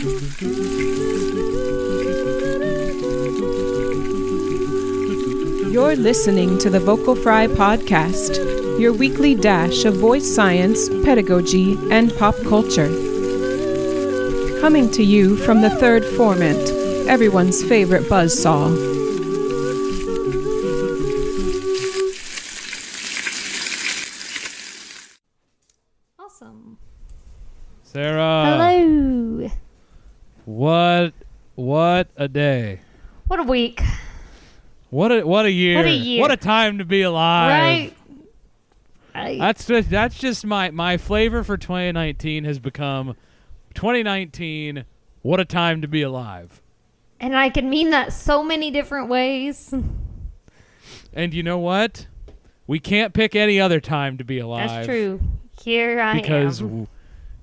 You're listening to the Vocal Fry Podcast, your weekly dash of voice science, pedagogy, and pop culture. Coming to you from the third formant, everyone's favorite buzzsaw. A day. What a week. What a what a year. What a year. What a time to be alive. Right? I, That's just that's just my my flavor for 2019 has become 2019 what a time to be alive. and I can mean that so many different ways. And you know what? We can't pick any other time to be alive. That's true. Here I Because am.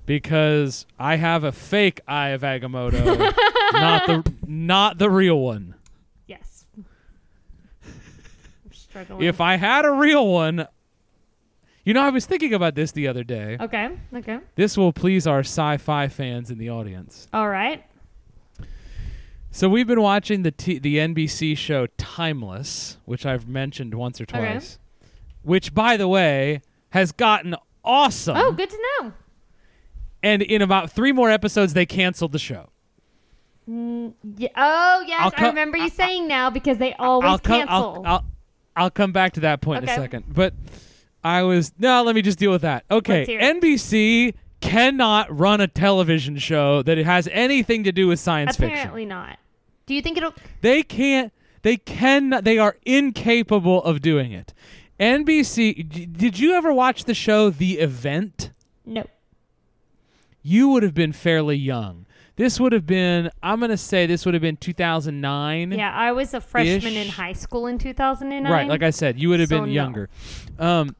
Because I have a fake eye of Agamotto, not the not the real one. Yes. I'm struggling. If I had a real one, you know, I was thinking about this the other day. okay. Okay. This will please our sci-fi fans in the audience. All right. So we've been watching the T- the NBC show Timeless, which I've mentioned once or twice. Okay. twice, which, by the way, has gotten awesome. Oh, good to know. And in about three more episodes, they canceled the show. Mm, yeah. Oh, yes. I remember you saying now because they always I'll come. cancel. I'll, I'll I'll come back to that point in a second. But I was no. Let me just deal with that. Okay, Let's hear it. NBC cannot run a television show that has anything to do with science fiction. Apparently not. Do you think it'll? They can't. They can. They are incapable of doing it. NBC. d- Did you ever watch the show The Event? No. You would have been fairly young. This would have been. I'm gonna say this would have been 2009. Yeah, I was a freshman in high school in 2009. Right. Like I said, you would have So been no. younger. Um.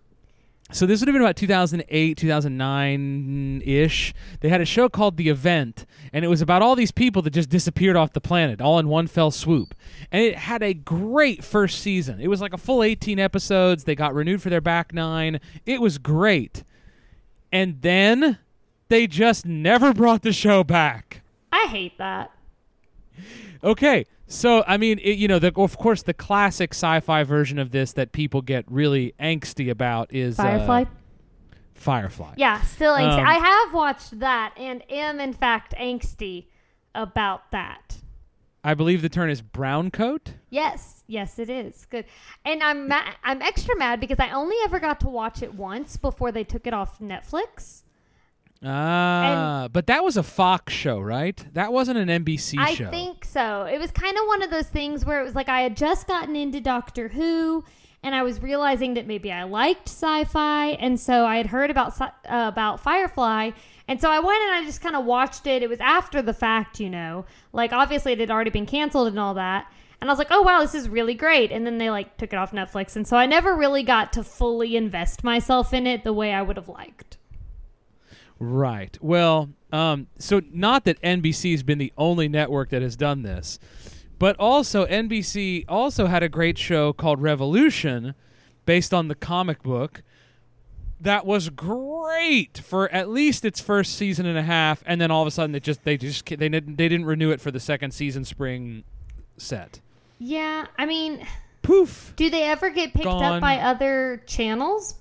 So this would have been about 2008, 2009 ish. They had a show called The Event, and it was about all these people that just disappeared off the planet, all in one fell swoop. And it had a great first season. It was like a full 18 episodes. They got renewed for their back nine. It was great. And then they just never brought the show back. I hate that. Okay, so I mean, it, you know, the, of course, the classic sci-fi version of this that people get really angsty about is uh, Firefly. Firefly. yeah, still angsty. Um, I have watched that and am in fact angsty about that. I believe the term is brown coat. Yes, yes, it is good, and I'm ma- I'm extra mad because I only ever got to watch it once before they took it off Netflix. Ah, but that was a Fox show, right? That wasn't an NBC I show. I think so. It was kind of one of those things where it was like I had just gotten into Doctor Who, and I was realizing that maybe I liked sci-fi, and so I had heard about uh, about Firefly, and so I went and I just kind of watched it. It was after the fact, you know, like obviously it had already been canceled and all that. And I was like, "Oh wow, this is really great!" And then they like took it off Netflix, and so I never really got to fully invest myself in it the way I would have liked. Right. Well, um, so not that NBC has been the only network that has done this, but also NBC also had a great show called Revolution, based on the comic book. That was great for at least its first season and a half, and then all of a sudden it just they just they didn't they didn't renew it for the second season spring set. Yeah, I mean, Poof. do they ever get picked Gone. up by other channels?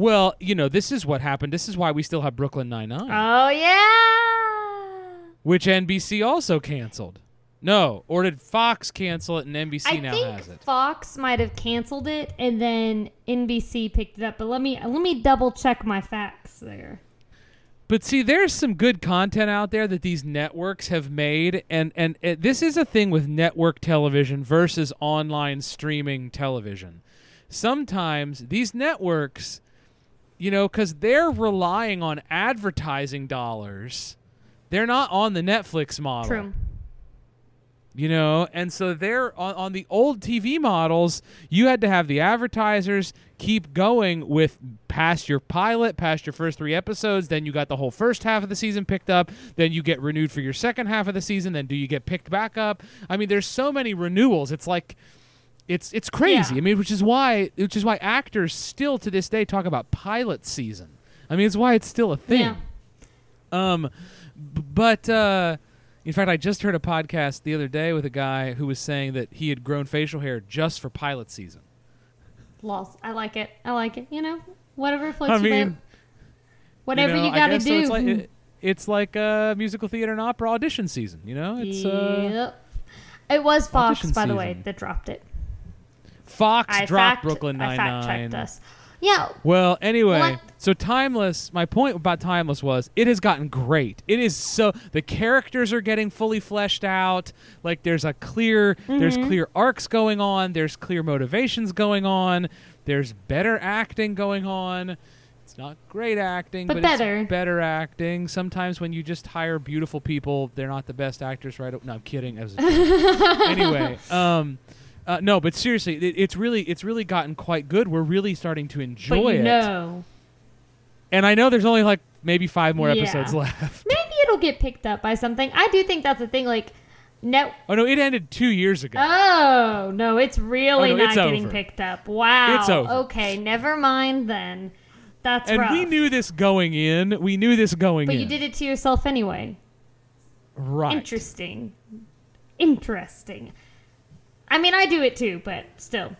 Well, you know this is what happened. This is why we still have Brooklyn Nine Nine. Oh yeah. which NBC also canceled. No, or did Fox cancel it and NBC I now think has it? Fox might have canceled it and then NBC picked it up. But let me let me double check my facts there. But see, there's some good content out there that these networks have made, and and uh, this is a thing with network television versus online streaming television. Sometimes these networks, you know, because they're relying on advertising dollars, they're not on the Netflix model. True. you know and so they're on, on the old tv models you had to have the advertisers keep going with past your pilot past your first three episodes then you got the whole first half of the season picked up then you get renewed for your second half of the season then do you get picked back up i mean there's so many renewals it's like it's it's crazy Yeah. i mean which is why which is why actors still to this day talk about pilot season i mean it's why it's still a thing Yeah. Um, b- but uh, in fact, I just heard a podcast the other day with a guy who was saying that he had grown facial hair just for pilot season. Lost. I like it. I like it. You know, whatever floats I your boat. Whatever you, you, know, I got to guess so do. it's like it- it's like uh, musical theater and opera audition season. You know, it's uh, yep. It was Fox, by the way, that dropped it. Fox I dropped fact, Brooklyn Nine fact checked Nine. us. Yeah. Well, anyway, What? so Timeless, my point about Timeless was it has gotten great. It is so the characters are getting fully fleshed out. Like there's a clear there's Mm-hmm. clear arcs going on, there's clear motivations going on, there's better acting going on. It's not great acting, But but, better. it's better acting. Sometimes when you just hire beautiful people, they're not the best actors right No, I'm kidding. That was a joke. anyway, um uh, no, but seriously, it, it's really it's really gotten quite good. We're really starting to enjoy But you it. know, And I know there's only like maybe five more Yeah. episodes left. maybe it'll get picked up by something. I do think that's the thing. Like, no. Oh no, it ended two years ago. Oh no, it's really Oh, no, not it's getting over. picked up. Wow. It's over. Okay, never mind then. That's and rough. we knew this going in. We knew this going but in. you did it to yourself anyway. right. Interesting. Interesting. I mean, I do it too, but still.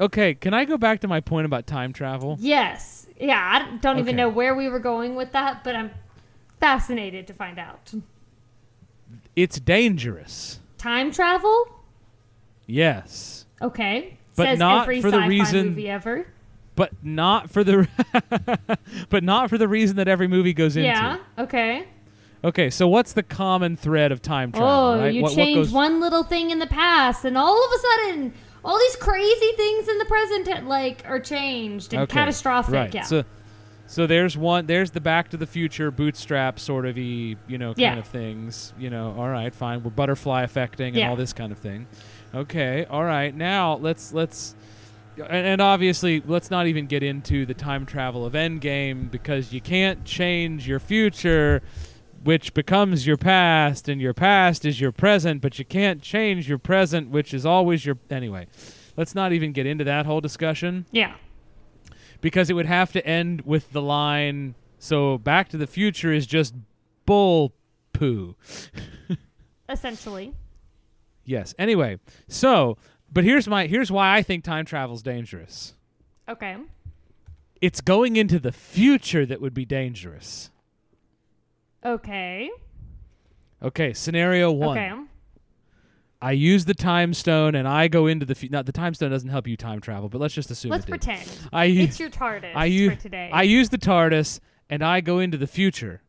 Okay, can I go back to my point about time travel? Yes. Yeah, I don't even Okay. know where we were going with that, but I'm fascinated to find out. It's dangerous. Time travel? Yes. Okay. But Says not every for the reason- movie ever. But not for the but not for the reason that every movie goes into. Yeah. Okay. Okay, so what's the common thread of time travel? Oh, right? you What- what change goes- one little thing in the past, and all of a sudden, all these crazy things in the present, like, are changed and Okay, catastrophic. Right. Yeah. So, so there's one. There's the Back to the Future bootstrap sort of y, you know, kind Yeah. of things. You know, all right, fine. We're butterfly affecting and Yeah. all this kind of thing. Okay, all right. Now let's let's. And, and obviously, let's not even get into the time travel of Endgame because you can't change your future, which becomes your past, and your past is your present, but you can't change your present, which is always your. Anyway, let's not even get into that whole discussion yeah. because it would have to end with the line so back to the future is just bull poo Essentially. yes anyway so but here's my here's why i think time travel's dangerous Okay. it's going into the future that would be dangerous Okay. okay scenario one Okay. i use the time stone and i go into the future not the time stone doesn't help you time travel but let's just assume Let's did. pretend. I u- it's your TARDIS I for today. I use the TARDIS and I go into the future.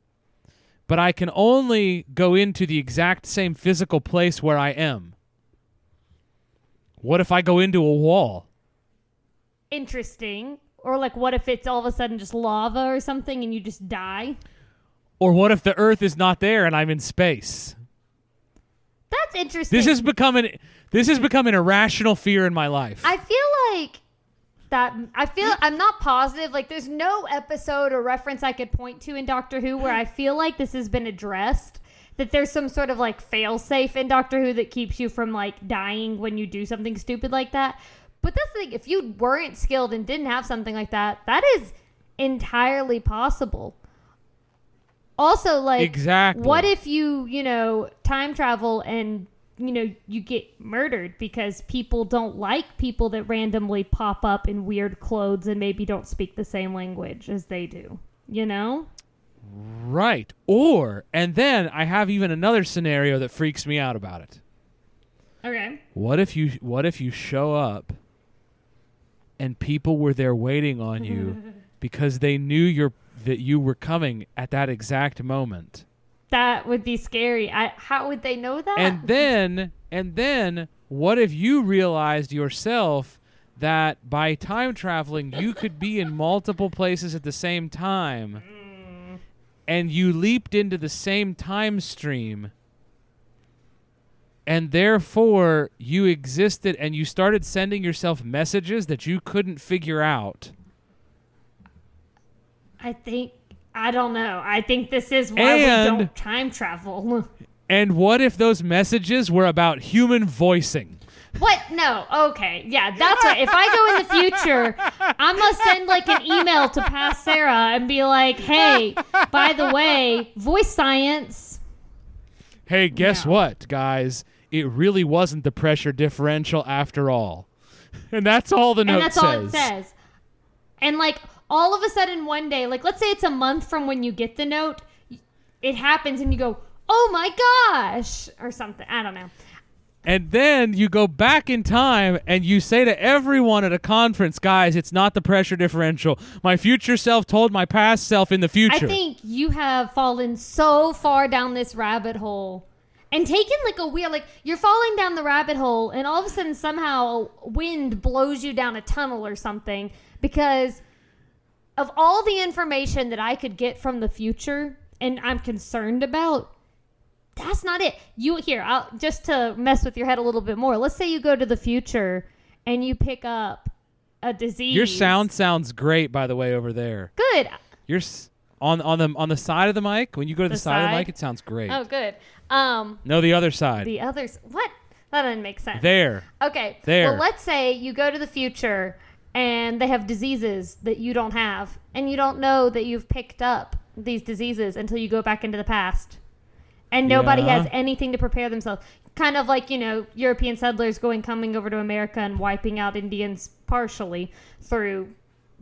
But I can only go into the exact same physical place where I am. What if I go into a wall? Interesting. Or like, what if it's all of a sudden just lava or something and you just die? Or what if the earth is not there and I'm in space? That's interesting. This is becoming this has become an irrational fear in my life. I feel like that. I feel I'm not positive. Like, there's no episode or reference I could point to in Doctor Who where I feel like this has been addressed. That there's some sort of like fail safe in Doctor Who that keeps you from like dying when you do something stupid like that. But that's the thing. If you weren't skilled and didn't have something like that, that is entirely possible. Also, like, Exactly. what if you, you know, time travel and, you know, you get murdered because people don't like people that randomly pop up in weird clothes and maybe don't speak the same language as they do? You know? right. Or and then I have even another scenario that freaks me out about it. Okay. What if you what if you show up and people were there waiting on you because they knew you're that you were coming at that exact moment. That would be scary. I, how would they know that? And then and then what if you realized yourself that by time traveling you could be in multiple places at the same time mm. and you leaped into the same time stream and therefore you existed and you started sending yourself messages that you couldn't figure out I think, I don't know. I think this is why And- we don't time travel. and what if those messages were about human voicing What? No. Okay. Yeah, that's right. If I go in the future, I'm gonna send like an email to past Sarah and be like, "Hey, by the way, voice science." Hey, guess No. what, guys? It really wasn't the pressure differential after all. And that's all the note and that's says. all it says. And like all of a sudden one day, like let's say it's a month from when you get the note, it happens and you go, "Oh my gosh," or something. I don't know. And then you go back in time and you say to everyone at a conference, guys, it's not the pressure differential. My future self told my past self in the future. I think you have fallen so far down this rabbit hole and taken like a wheel, like you're falling down the rabbit hole and all of a sudden somehow wind blows you down a tunnel or something because of all the information that I could get from the future and I'm concerned about that's not it. You here, I'll, just to mess with your head a little bit more. Let's say you go to the future and you pick up a disease. Your sound sounds great, by the way, over there. good. You're s- on on the on the side of the mic. When you go to the, The side, of the mic, it sounds great. Oh, good. Um, No, the other side. The others, what? That doesn't make sense. there. Okay. There. Well, let's say you go to the future and they have diseases that you don't have, and you don't know that you've picked up these diseases until you go back into the past. And nobody Yeah. has anything to prepare themselves. Kind of like, you know, European settlers going coming over to America and wiping out Indians partially through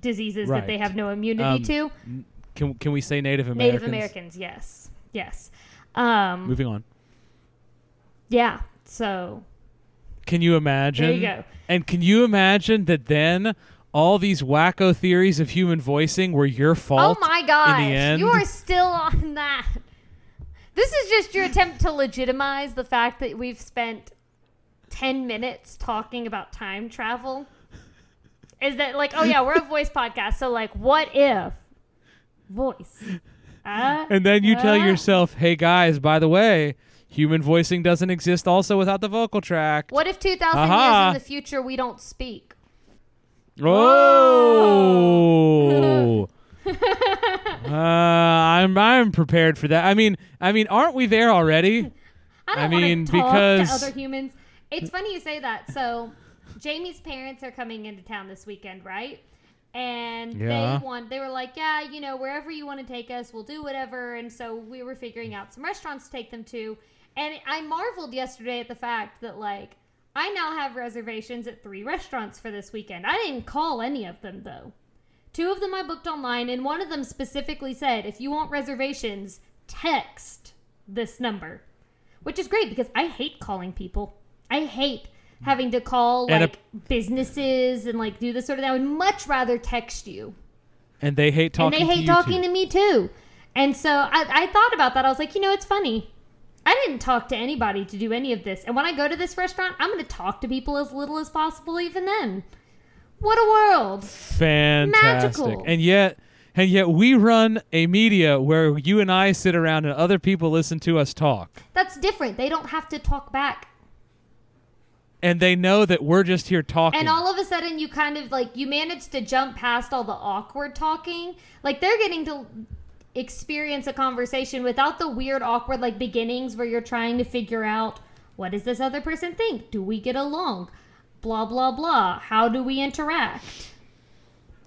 diseases that they have no immunity Um, to. Can can we say Native Americans? Native Americans, yes. Yes. Um, Moving on. yeah. So Can you imagine? There you go. And can you imagine that then all these wacko theories of human voicing were your fault? Oh my gosh. In the end, You are still on that. This is just your attempt to legitimize the fact that we've spent 10 minutes talking about time travel. Is that like, oh yeah, we're a voice podcast. So, like, what if voice? Uh, and then you tell uh, yourself, "Hey guys, by the way, human voicing doesn't exist also without the vocal track." What if 2,000 Aha. years in the future we don't speak? Oh. uh, I'm I'm prepared for that. I mean, I mean, aren't we there already? I I don't want mean, talk because- to other humans. It's funny you say that. So, Jamie's parents are coming into town this weekend, right? And Yeah. they want they were like, yeah, you know, wherever you want to take us, we'll do whatever. And so we were figuring out some restaurants to take them to. And I marveled yesterday at the fact that like I now have reservations at three restaurants for this weekend. I didn't call any of them though. Two of them I booked online, and one of them specifically said, if you want reservations, text this number. Which is great because I hate calling people. I hate having to call And a- like businesses and like do this sort of thing. I would much rather text you. And they hate talking. and they to hate you talking too. to me too. And so I, I thought about that. I was like, you know, it's funny. I didn't talk to anybody to do any of this. And when I go to this restaurant, I'm going to talk to people as little as possible, even then. What a world. Fantastic. Magical. And yet, and yet, we run a media where you and I sit around and other people listen to us talk, That's different. They don't have to talk back. and they know that we're just here talking. And all of a sudden, you kind of like, you manage to jump past all the awkward talking. Like, they're getting to experience a conversation without the weird, awkward, like, beginnings where you're trying to figure out what does this other person think? Do we get along? Blah, blah, blah. How do we interact?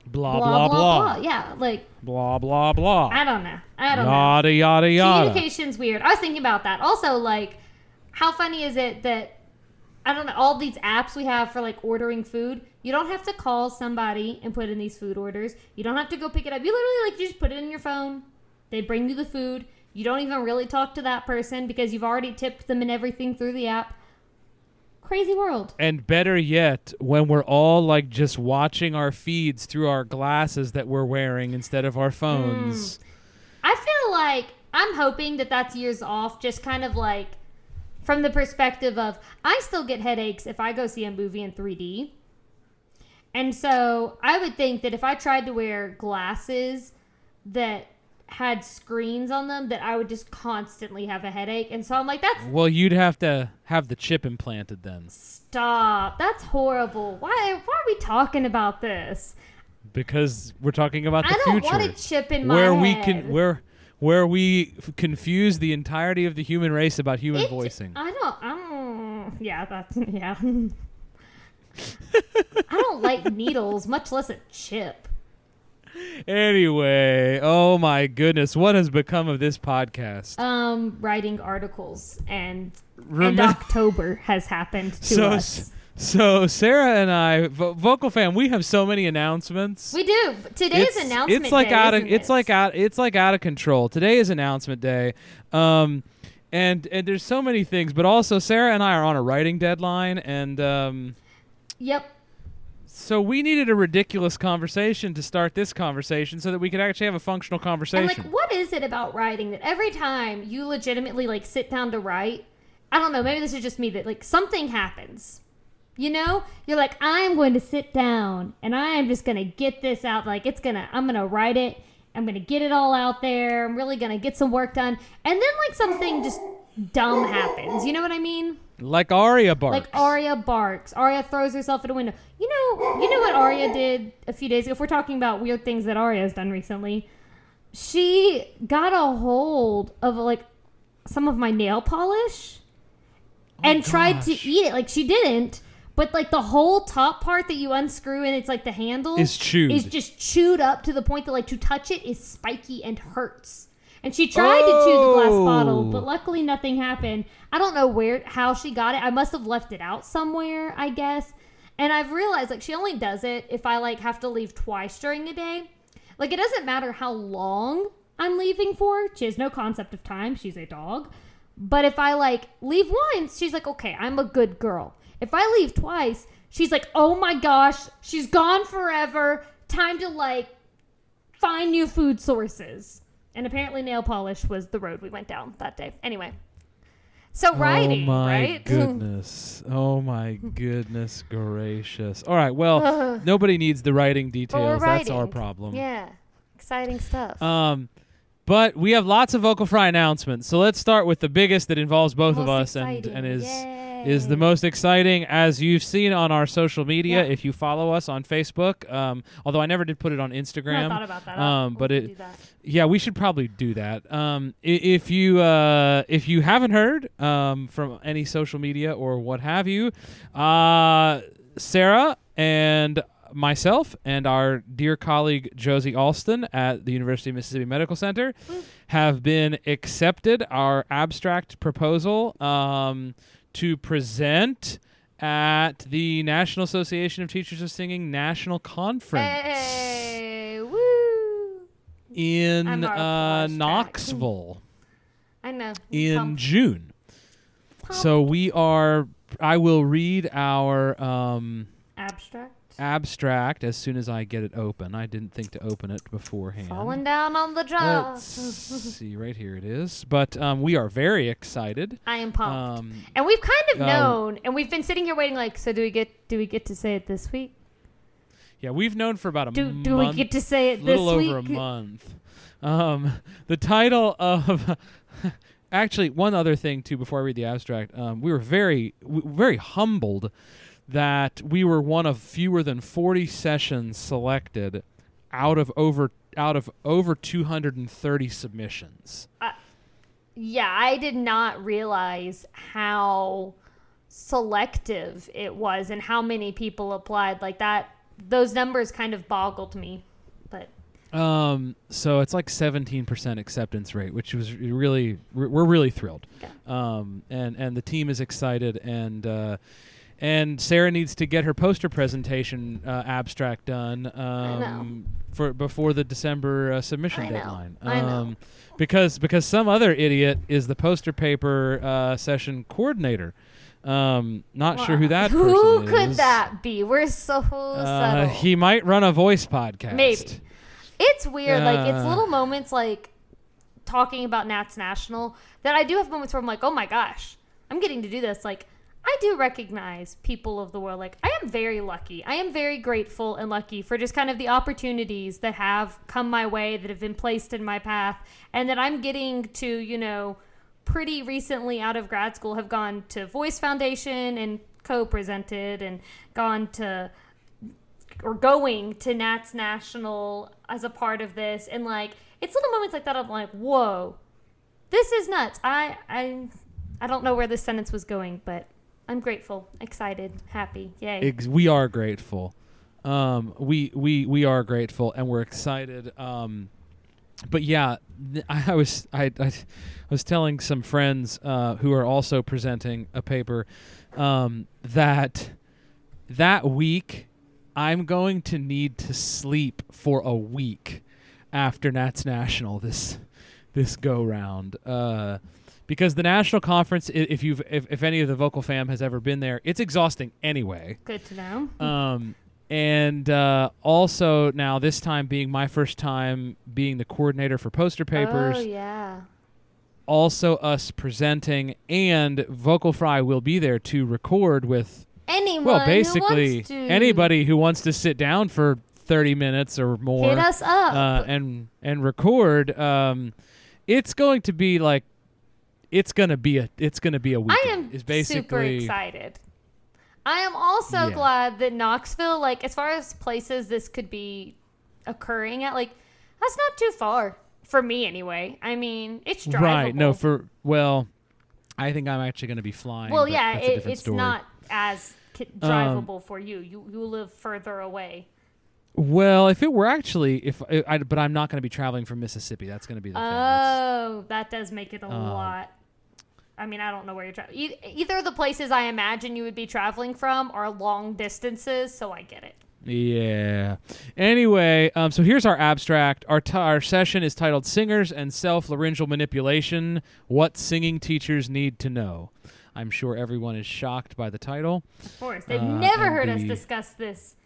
blah blah blah Yeah, like, blah blah blah. I don't know. I don't know. Yada yada yada. Communication's weird. I was thinking about that. Also, like, how funny is it that I don't know all these apps we have for like ordering food? You don't have to call somebody and put in these food orders. You don't have to go pick it up. You literally like you just put it in your phone. They bring you the food. You don't even really talk to that person because you've already tipped them and everything through the app. Crazy world. And better yet, when we're all like just watching our feeds through our glasses that we're wearing instead of our hmm. phones. I feel like I'm hoping that that's years off, just kind of like from the perspective of I still get headaches if I go see a movie in 3D. And so I would think that if I tried to wear glasses that had screens on them, that I would just constantly have a headache. And so I'm like, that's Well, you'd have to have the chip implanted then, stop. That's horrible. Why, why are we talking about this? because we're talking about the future. I don't future, want a chip in my where we can where where we f- confuse the entirety of the human race about human It- voicing. I don't. I don't. Yeah, that's yeah. I don't like needles, much less a chip. Anyway, oh my goodness, what has become of this podcast? Um, writing articles and and October has happened to so, us. so Sarah and I, Vo- Vocal Fam, we have so many announcements. We do. Today's it's, announcement It's like day, out of it's it? like out it's like out of control. Today is announcement day. Um and and there's so many things, but also Sarah and I are on a writing deadline and um Yep. So we needed a ridiculous conversation to start this conversation so that we could actually have a functional conversation. And like, what is it about writing that every time you legitimately like sit down to write, I don't know, maybe this is just me that like something happens. You know, you're like, I'm going to sit down and I am just going to get this out. Like, it's going to, I'm going to write it. I'm going to get it all out there. I'm really going to get some work done. And then, like, something just dumb happens. You know what I mean? Like Arya barks. Like Arya barks. Arya throws herself at a window. You know, you know what Arya did a few days ago. If we're talking about weird things that Arya has done recently, she got a hold of like some of my nail polish oh and tried to Oh eat it. Like she didn't, but like the whole top part that you unscrew and it's like the handle Is chewed. Is just chewed up to the point that like to touch it is spiky and hurts. And she tried to chew the glass bottle, Oh. but luckily nothing happened. I don't know where how she got it. I must have left it out somewhere, I guess. And I've realized like she only does it if I like have to leave twice during the day. Like it doesn't matter how long I'm leaving for. She has no concept of time. She's a dog. But if I like leave once, she's like, "Okay, I'm a good girl." If I leave twice, she's like, "Oh my gosh, she's gone forever. Time to like find new food sources." And apparently nail polish was the road we went down that day. Anyway. So writing, oh my right? goodness. oh my goodness gracious. All right, well, nobody needs the writing details. That's our problem. yeah. Exciting stuff. Um, but we have lots of vocal fry announcements. So let's start with the biggest that involves both of us Most and, and is Yay. Is the most exciting as you've seen on our social media. Yeah. If you follow us on Facebook, um, although I never did put it on No, I Instagram. thought about that. um, but it- that. Yeah, we should probably do that. Um, if you uh, if you haven't heard um, from any social media or what have you, uh, Sarah and myself and our dear colleague Josie Alston at the University of Mississippi Medical Center have been accepted our abstract proposal um, to present at the National Association of Teachers of Singing National Conference Hey, woo! in uh. Knoxville I know. in Pump. June. So we are. I will read our um, abstract. Abstract as soon as I get it open. I didn't think to open it beforehand. Falling down on the jaw. Let's see, right here it is. But um, we are very excited. I am pumped. Um, and we've kind of uh, known, and we've been sitting here waiting. Like, so do we get? Do we get to say it this week? yeah, we've known for about a Do do we get to say it this week? A little over a month. Um, the title of actually one other thing too before I read the abstract. Um, we were very w- very humbled that we were one of fewer than forty sessions selected out of over out of over two hundred and thirty submissions. Yeah, I did not realize how selective it was and how many people applied. Like that, those numbers kind of boggled me. But Um, so it's like 17% acceptance rate, which was really we're we're really thrilled. Um, and and the team is excited and uh, and Sarah needs to get her poster presentation uh, abstract done um, for before the December uh, submission I know. deadline. I know. Um, because because some other idiot is the poster paper uh, session coordinator. Um, not sure who that person Who is. could that be? We're so Uh, subtle. he might run a voice podcast. Maybe. It's weird. like it's Uh. little moments like talking about Nats National that I do have moments where I'm like, oh my gosh, I'm getting to do this. Like I do recognize people of the world. Like I am very lucky. I am very grateful and lucky for just kind of the opportunities that have come my way that have been placed in my path and that I'm getting to, you know, pretty recently out of grad school have gone to Voice Foundation and co-presented and gone to or going to Nats National as a part of this, and like it's little moments like that. I'm like, whoa, this is nuts. I I I don't know where this sentence was going, but I'm grateful, excited, happy. Yay. We are grateful. Um, we we we are grateful, and we're excited. Um, but yeah, I, I was I, I was telling some friends uh, who are also presenting a paper um, that that week I'm going to need to sleep for a week after Nats National this this go round. Uh, because the national conference, if you've if, if any of the vocal fam has ever been there, it's exhausting anyway. Good to know. Um, and uh, also now this time being my first time being the coordinator for poster papers, Oh yeah. also us presenting, and Vocal Fry will be there to record with Anyone well, who basically wants to anybody who wants to sit down for thirty minutes or more hit us up. uh, and and record. Um, it's going to be like it's gonna be a it's gonna be a weekend. I am is super excited. I am also Yeah. glad that Knoxville, like as far as places this could be occurring at, like that's not too far for me anyway. I mean, it's drivable. right. No, for well, I think I'm actually going to be flying. well, yeah, it, it's story. not as ki- Um, drivable for you. You you live further away. Well, if it were actually, if I, but I'm not going to be traveling from Mississippi. That's going to be the thing. Oh, that does make it a Um, lot. I mean, I don't know where you're traveling. E- either the places I imagine you would be traveling from are long distances, so I get it. Yeah. Anyway, um, so here's our abstract. Our t- our session is titled "Singers and Self Laryngeal Manipulation: What Singing Teachers Need to Know." I'm sure everyone is shocked by the title. Of course, they've Uh, never heard us discuss this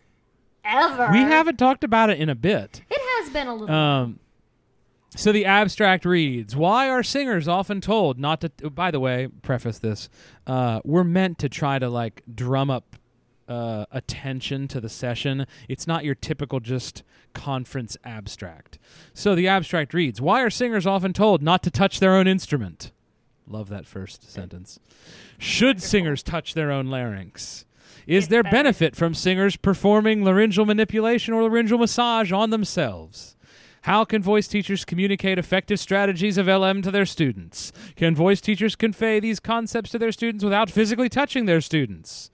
ever. We haven't talked about it in a bit. It has been a little. Um, so the abstract reads: Why are singers often told not to? By the way, preface this: uh, we're meant to try to like drum up uh, attention to the session. It's not your typical just conference abstract. So the abstract reads: Why are singers often told not to touch their own instrument? Love that first sentence. Should singers touch their own larynx? Is It's there better. benefit from singers performing laryngeal manipulation or laryngeal massage on themselves? How can voice teachers communicate effective strategies of LM to their students? Can voice teachers convey these concepts to their students without physically touching their students?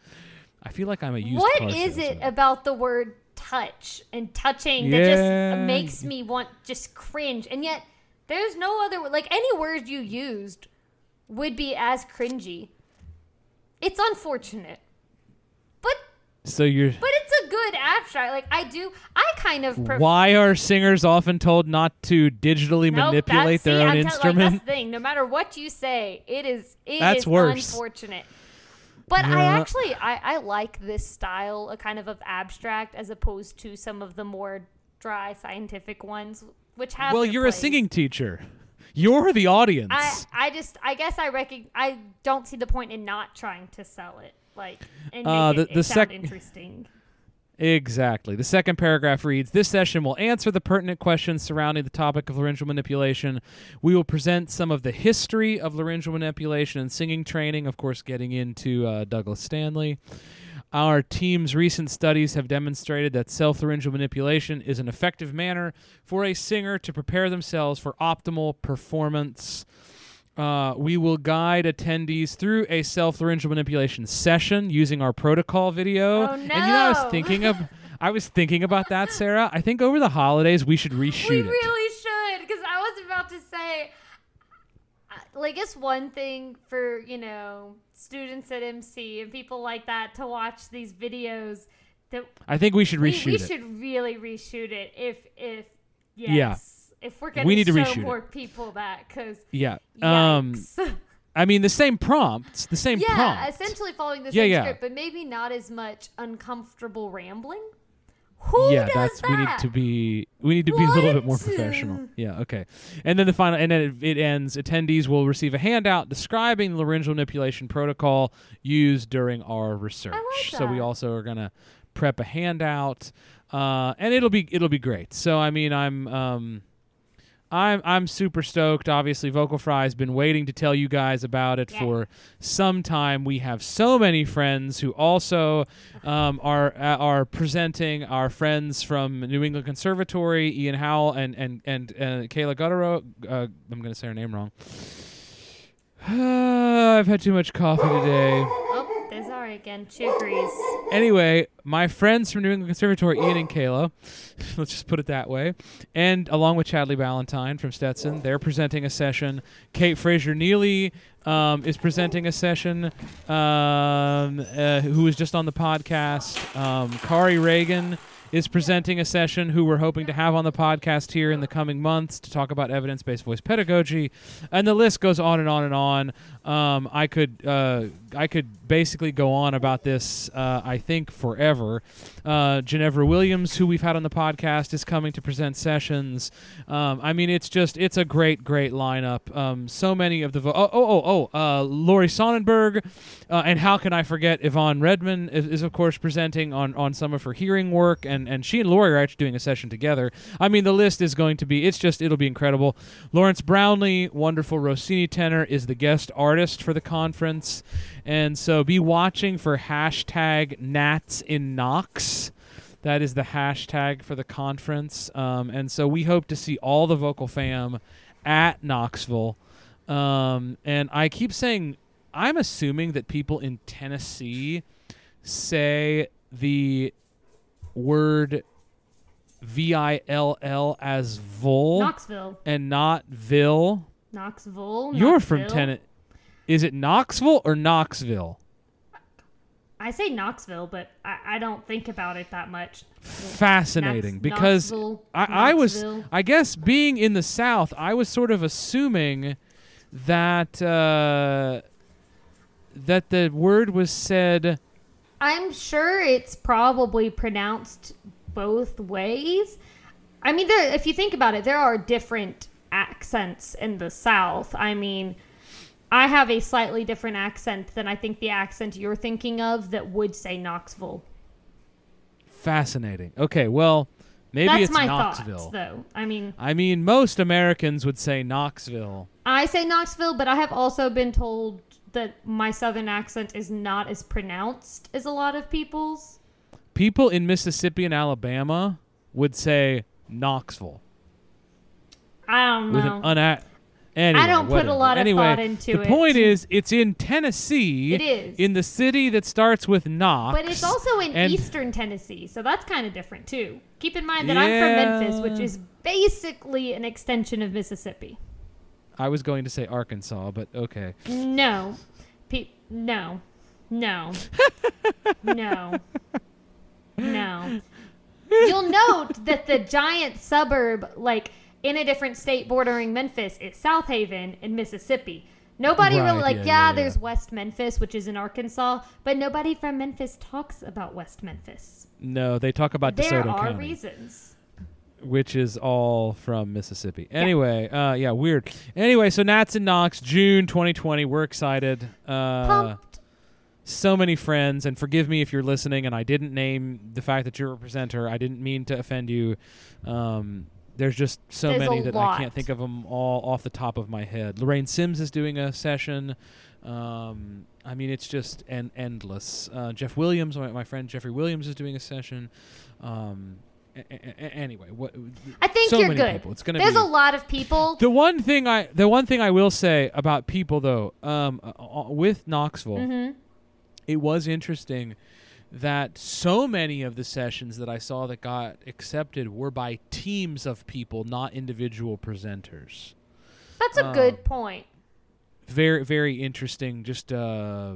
I feel like I'm a used what car it about the word touch and touching that just makes me want just cringe? And yet, there's no other like any word you used would be as cringy. It's unfortunate, So you're but it's a good abstract. Like I do, I kind of prefer. why are singers often told not to digitally Nope, manipulate their see, own I'm tell- like, that's the thing. No matter what you say, it is it That's is worse. unfortunate. But I actually I, I like this style, a kind of of abstract, as opposed to some of the more dry scientific ones, which have. well, you're place. a singing teacher. You're the audience. I I just I guess I recog- I don't see the point in not trying to sell it, like and Uh, it, the- it the sound sec- interesting. Exactly. The second paragraph reads This session will answer the pertinent questions surrounding the topic of laryngeal manipulation. We will present some of the history of laryngeal manipulation and singing training, of course, getting into uh, Douglas Stanley. Our team's recent studies have demonstrated that self laryngeal manipulation is an effective manner for a singer to prepare themselves for optimal performance. Uh, we will guide attendees through a self laryngeal manipulation session using our protocol video. Oh, no. And you know, I was thinking of, I was thinking about that, Sarah. I think over the holidays we should reshoot we it. really should, because I was about to say, like, it's one thing for you know students at MC and people like that to watch these videos. That I think we should we, reshoot we it. should really reshoot it if if yes. Yeah. If we're gonna We need to show reshoot it. more people that, because Yeah. Um. I mean, the same prompts, the same yeah, prompt. essentially following the Yeah, same yeah. script, but maybe not as much uncomfortable rambling. Who yeah, does that's that? we need to be we need to be a little bit more professional. Yeah, okay. And then the final and then it, it ends. Attendees will receive a handout describing the laryngeal manipulation protocol used during our research. So we also are gonna prep a handout, uh, and it'll be it'll be great. So I mean, I'm um, I'm I'm super stoked. Obviously, Vocal Fry has been waiting to tell you guys about it Yeah. for some time. We have so many friends who also um, are uh, are presenting. Our friends from New England Conservatory, Ian Howell and and and uh, Kayla Guttero. Uh, I'm going to say her name wrong. I've had too much coffee today. This again. She agrees. Anyway, my friends from New England Conservatory, Ian and Kayla, let's just put it that way, and along with Chadley Ballantyne from Stetson, they're presenting a session. Kate Fraser Neely um, is presenting a session, um, uh, who was just on the podcast. Um, Kari Ragan is presenting a session who we're hoping to have on the podcast here in the coming months to talk about evidence-based voice pedagogy, and the list goes on and on and on. Um, I could uh, I could basically go on about this. Uh, I think forever. Uh, Jenevora Williams, who we've had on the podcast, is coming to present sessions. Um, I mean, it's just it's a great great lineup. Um, so many of the vo- oh oh oh oh uh, Lori Sonnenberg, uh, and how can I forget Yvonne Redman is, is of course presenting on on some of her hearing work, and and she and Lori are actually doing a session together. I mean, the list is going to be it's just it'll be incredible. Lawrence Brownlee, wonderful Rossini tenor, is the guest artist for the conference. And so be watching for hashtag Nats in Knox. That is the hashtag for the conference. Um, and so we hope to see all the vocal fam at Knoxville. Um, and I keep saying, I'm assuming that people in Tennessee say the word V I L L as vol Knoxville. and not Ville. Knoxville. You're from Knoxville. Tennessee. Is it Knoxville or Knoxville? I say Knoxville, but I, I don't think about it that much. Fascinating Knox- because Knoxville, I, I was, Knoxville. I guess, being in the South, I was sort of assuming that uh, that the word was said. I'm sure it's probably pronounced both ways. I mean, there, if you think about it, there are different accents in the South. I mean, I have a slightly different accent than I think the accent you're thinking of that would say Knoxville. Fascinating. Okay, well, maybe That's it's my Knoxville. thoughts, though. I mean, I mean, most Americans would say Knoxville. I say Knoxville, but I have also been told that my southern accent is not as pronounced as a lot of people's. People in Mississippi and Alabama would say Knoxville. I don't with know. an una- Anyway, I don't put a lot of anyway, thought into the it. The point is, it's in Tennessee. It is. in the city that starts with Knox. But it's also in and- eastern Tennessee, so that's kind of different too. Keep in mind that I'm from Memphis, which is basically an extension of Mississippi. I was going to say Arkansas, but okay. No, Pe- no, no, no, no. You'll note that the giant suburb, like in a different state bordering Memphis, is Southaven in Mississippi. Nobody Right, really like, yeah, yeah, yeah, yeah. there's West Memphis, which is in Arkansas, but nobody from Memphis talks about West Memphis. No, they talk about There DeSoto are County, reasons. Which is all from Mississippi. Anyway, uh, yeah, weird. Anyway, so Nats and Knox, June 2020. We're excited. Uh, Pumped. so many friends, and forgive me if you're listening and I didn't name the fact that you're a presenter. I didn't mean to offend you. Um, there's just so There's many that I can't think of them all off the top of my head. Lorraine Sims is doing a session. Um, I mean, it's just en- endless. Uh, Jeff Williams, my, my friend Jeffrey Williams, is doing a session. Um, anyway, what? I think so you're many good. people. It's gonna There's be a lot of people. the one thing I the one thing I will say about people though, um, uh, uh, with Knoxville, hmm it was interesting that so many of the sessions that I saw that got accepted were by teams of people, not individual presenters. That's a Um, good point. Very, very interesting. Just uh,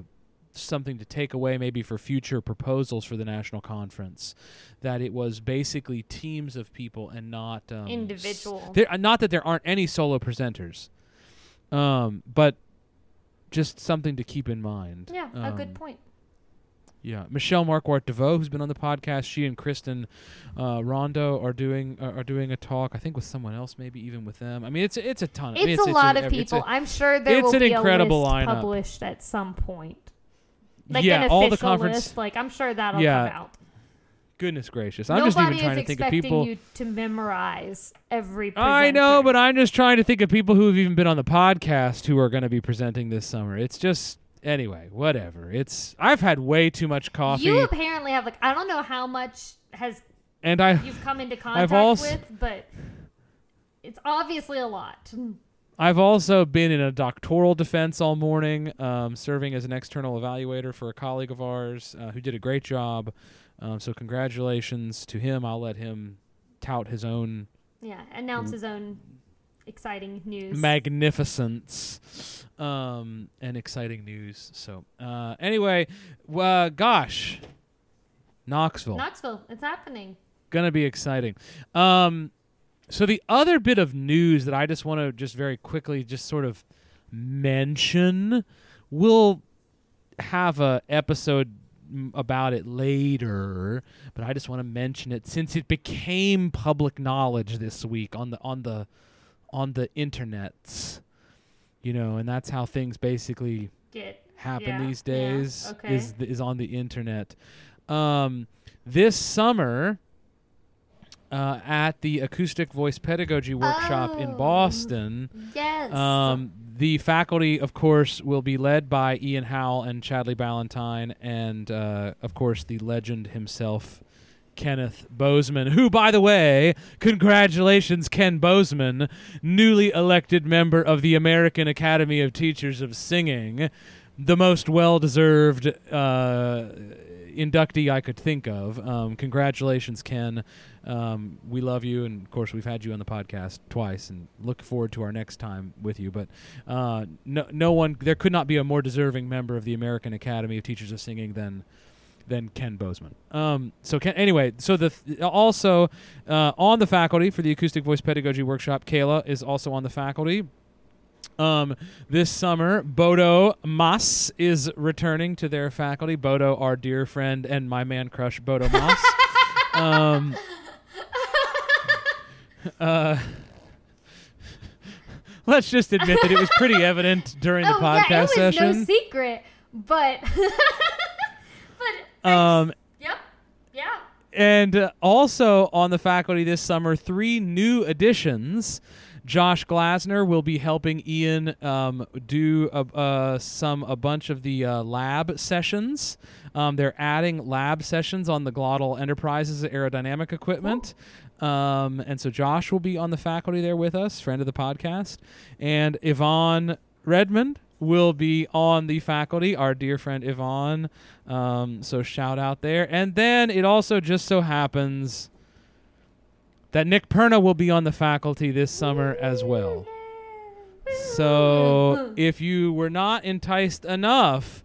something to take away, maybe for future proposals for the national conference. That it was basically teams of people and not um, Individual. There, uh, not that there aren't any solo presenters, um, but just something to keep in mind. Yeah, a good Um, point. Yeah, Michelle Markwart Deveaux, who's been on the podcast, she and Kristen uh, Rondo are doing uh, are doing a talk. I think with someone else, maybe even with them. I mean, it's it's a ton. It's, I mean, a lot of it's people. a- I'm sure there it's will an be incredible a list lineup. published at some point. Like yeah, an all official the conference. list. Like I'm sure that'll Yeah, come out. Goodness gracious, I'm just Nobody even trying to think of expecting people. you to memorize every. I know, but I'm just trying to think of people who have even been on the podcast who are going to be presenting this summer. It's just anyway, whatever. It's I've had way too much coffee, you apparently have like I don't know how much has and I you've come into contact also- with, but it's obviously a lot. I've also been in a doctoral defense all morning, um, serving as an external evaluator for a colleague of ours uh, who did a great job. Um, so congratulations to him. I'll let him tout his own Yeah, announce his own exciting news. magnificence um, and exciting news. So uh, anyway, uh, gosh, Knoxville. Knoxville, it's happening. gonna be exciting. Um, so the other bit of news that I just want to just very quickly just sort of mention, we'll have a episode about it later, but I just want to mention it since it became public knowledge this week on the on the on the internets. You know, and that's how things basically Get happen Yeah, these yeah, days okay. is is on the internet. Um, this summer, uh, at the Acoustic Voice Pedagogy Workshop in Oh. Boston, yes. um, the faculty, of course, will be led by Ian Howell and Chadley Ballantyne, and uh, of course the legend himself. Kenneth Bozeman, who, by the way, congratulations, Ken Bozeman, newly elected member of the American Academy of Teachers of Singing, the most well deserved uh, inductee I could think of. Um, congratulations, Ken. Um, we love you, and of course, we've had you on the podcast twice, and look forward to our next time with you. But uh, no, no one, there could not be a more deserving member of the American Academy of Teachers of Singing than than Ken Bozeman. Um, so Ken, anyway, so the th- also uh, on the faculty for the acoustic voice pedagogy workshop, Kayla is also on the faculty. Um, this summer, Bodo Maass is returning to their faculty. Bodo, our dear friend and my man crush, Bodo Maass. um, uh, let's just admit that it was pretty evident during the oh, podcast yeah, it was session. no secret, but but um, yep, yeah. And uh, also on the faculty this summer, three new additions. Josh Glasner will be helping Ian um, do a, uh, some a bunch of the uh, lab sessions. Um, they're adding lab sessions on the Glottal Enterprises aerodynamic equipment. Um, and so Josh will be on the faculty there with us, friend of the podcast. And Yvonne Redmond will be on the faculty, our dear friend Yvonne. Um, so shout out there. And then it also just so happens that Nick Perna will be on the faculty this summer as well. So if you were not enticed enough,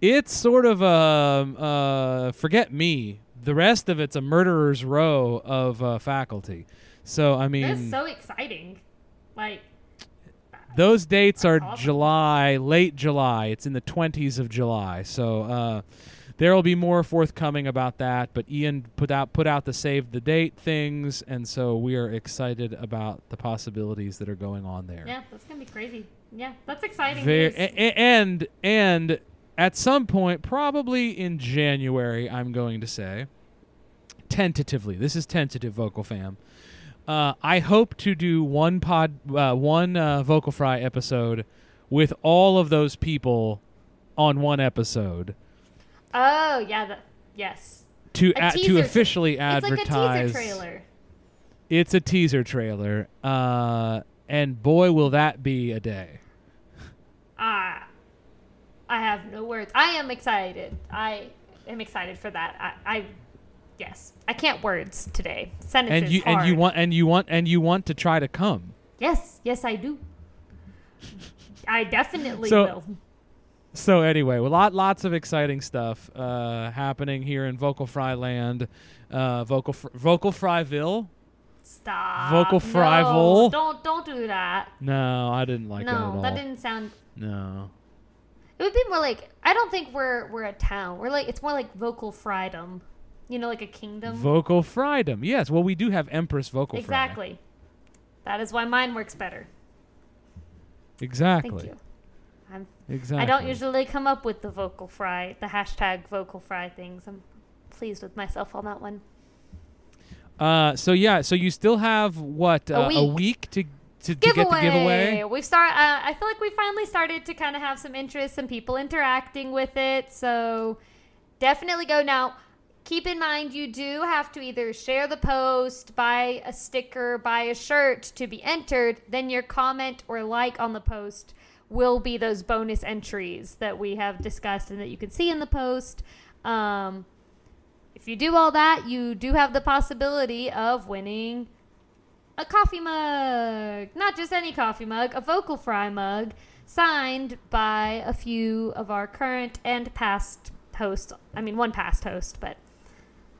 it's sort of a uh, forget me. The rest of it's a murderer's row of uh, faculty. So I mean, That's so exciting. Like those dates are awesome. July, late July. It's in the 20s of July. So uh, there will be more forthcoming about that. But Ian put out put out the save the date things, and so we are excited about the possibilities that are going on there. yeah, that's gonna be crazy. Yeah, that's exciting. Ver- news. a- a- and and at some point, probably in January, I'm going to say, tentatively. This is tentative, vocal fam. Uh, I hope to do one pod, uh, one uh, vocal fry episode with all of those people on one episode oh yeah, that, yes. to A to officially It's advertise. like a teaser trailer. It's a teaser trailer, uh, and boy, will that be a day. Ah, I have no words. I am excited. I am excited for that. I, I yes, I can't words today. Sentences And you hard. and you want and you want and you want to try to come. Yes, yes, I do. I definitely So- will. So anyway, well, lot lots of exciting stuff uh, happening here in Vocal Fry Land, uh, Vocal Fr- Vocal Fryville. Stop. Vocal No, Fryville. don't don't do that. No, I didn't like that at all. no, that didn't sound. no, It would be more like I don't think we're we're a town. We're like it's more like vocal frydom. You know, like a kingdom. Vocal Frydom. Yes, well, we do have Empress Vocal Fry. exactly. That is why mine works better. Exactly. Thank you. I'm, Exactly. I don't usually come up with the vocal fry, the hashtag vocal fry things. I'm pleased with myself on that one. Uh, so yeah, so you still have what A uh, a week. week to to, to get the giveaway. We've start. Uh, I feel like we finally started to kind of have some interest, some people interacting with it. So definitely go now. keep in mind you do have to either share the post, buy a sticker, buy a shirt to be entered. Then your comment or like on the post will be those bonus entries that we have discussed and that you can see in the post. Um, if you do all that, you do have the possibility of winning a coffee mug. Not just any coffee mug, a Vocal Fry mug signed by a few of our current and past hosts. I mean, one past host, but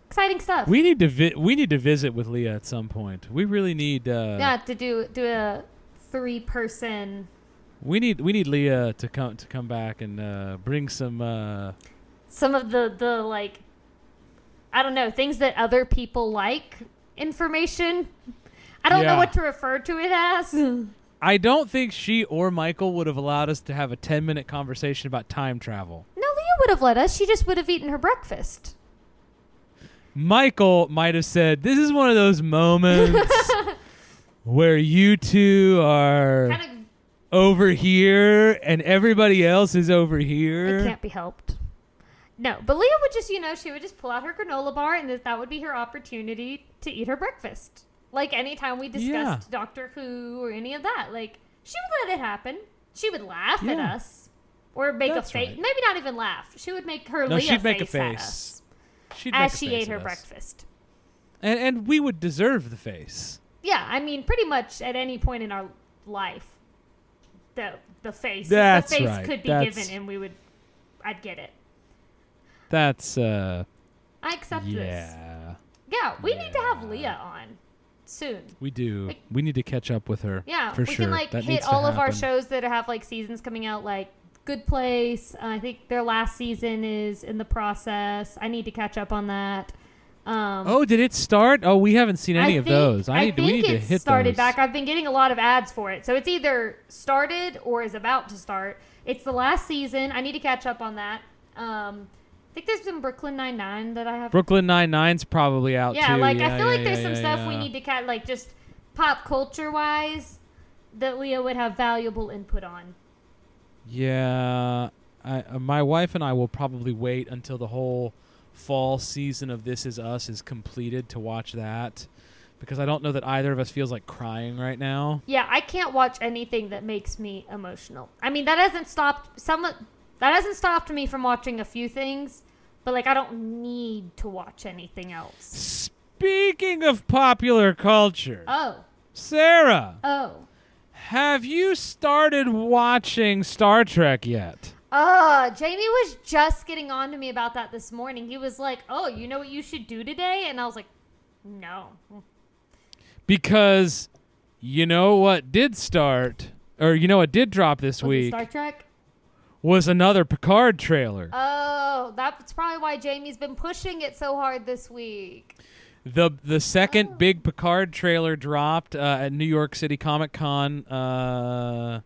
exciting stuff. We need to vi- we need to visit with Leah at some point. We really need. Uh, yeah, to do do a three person. We need we need Leah to come to come back and uh, bring some. Uh, Some of the the like, I don't know things that other people like information. I don't know what to refer to it as. I don't think she or Michael would have allowed us to have a ten minute conversation about time travel. No, Leah would have let us. She just would have eaten her breakfast. Michael might have said, "This is one of those moments where you two are Kind of, over here and everybody else is over here. it can't be helped. No, but Leah would just, you know, she would just pull out her granola bar, and that that would be her opportunity to eat her breakfast. Like anytime we discussed Yeah. Doctor Who or any of that, like she would let it happen. She would laugh at us or make That's a face. right. Maybe not even laugh. She would make her No, Leah she'd make a face, at face. She'd as she ate her us. breakfast. and and we would deserve the face. Yeah, I mean, pretty much at any point in our life, the the face That's the face right. could be That's- given, and we would, I'd get it. That's uh, I accept this. yeah, Yeah, we need to have Leah on soon. we do. Like- we need to catch up with her. Yeah, for we sure. can like That hit all of our shows that have like seasons coming out, like Good Place. Uh, I think their last season is in the process. I need to catch up on that. Um, Oh, did it start? Oh, we haven't seen any I of think- those. I need. think we need to hit started those. back. I've been getting a lot of ads for it, so it's either started or is about to start. It's the last season. I need to catch up on that. Um, I think there's some Brooklyn Nine Nine that I have. Brooklyn Nine Nine's probably out yeah, too. like yeah, I feel yeah, like there's yeah, some stuff we need to catch, like just pop culture wise, that Leah would have valuable input on. Yeah, I, uh, my wife and I will probably wait until the whole fall season of This Is Us is completed to watch that, because I don't know that either of us feels like crying right now. Yeah, I can't watch anything that makes me emotional. I mean, that hasn't stopped some that hasn't stopped me from watching a few things, but like I don't need to watch anything else. Speaking of popular culture, Oh. Sarah, Oh. have you started watching Star Trek yet? Uh, Jamie was just getting on to me about that this morning. He was like, "Oh, you know what you should do today?" And I was like, "No." Because you know what did start, or you know what did drop this Was week Star Trek? was another Picard trailer. Oh, that's probably why Jamie's been pushing it so hard this week. The the second Oh. big Picard trailer dropped uh, at New York City Comic Con, uh,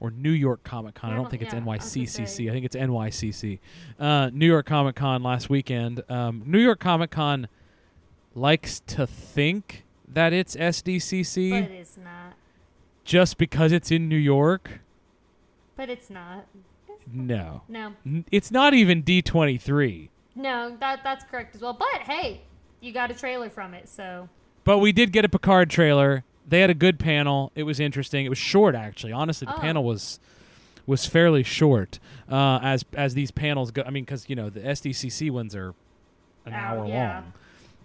or New York Comic Con. I I don't think it's yeah, I NYCCC. say. I think it's NYCC. Uh, New York Comic Con last weekend. Um, New York Comic Con likes to think that it's SDCC. But it is not. just because it's in New York. But it's not. No, No. It's not even D23. No, that that's correct as well. But hey, you got a trailer from it, so But we did get a Picard trailer. They had a good panel. It was interesting. It was short, actually. Honestly, the Oh. panel was was fairly short. Uh, as as these panels go, I mean, because you know the SDCC ones are an Hour, hour yeah. long.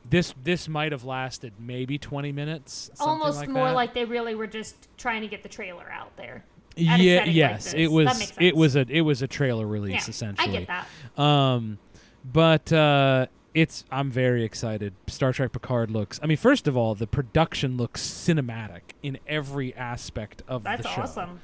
This this might have lasted maybe twenty minutes. almost like more that. like they really were just trying to get the trailer out there. yeah, setting like yes, it was it was a it was a trailer release yeah, essentially. I get that. Um, but uh, it's I'm very excited. Star Trek Picard looks. I mean, first of all, the production looks cinematic in every aspect of That's the show. That's awesome.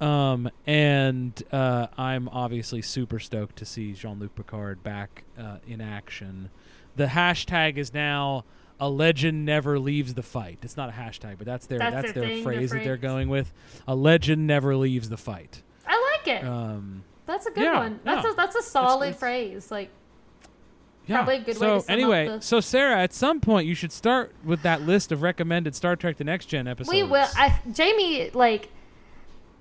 Um, and uh, I'm obviously super stoked to see Jean-Luc Picard back uh, in action. The hashtag is now a legend never leaves the fight. It's not a hashtag, but that's their That's that's, their thing, phrase that they're going with. A legend never leaves the fight. I like it. Um, that's a good yeah, one. That's a that's a solid it's- phrase. Like Yeah. Probably a good way so to sum up anyway, the- so Sarah, at some point you should start with that list of recommended Star Trek: The Next Gen episodes. we will. I, Jamie like.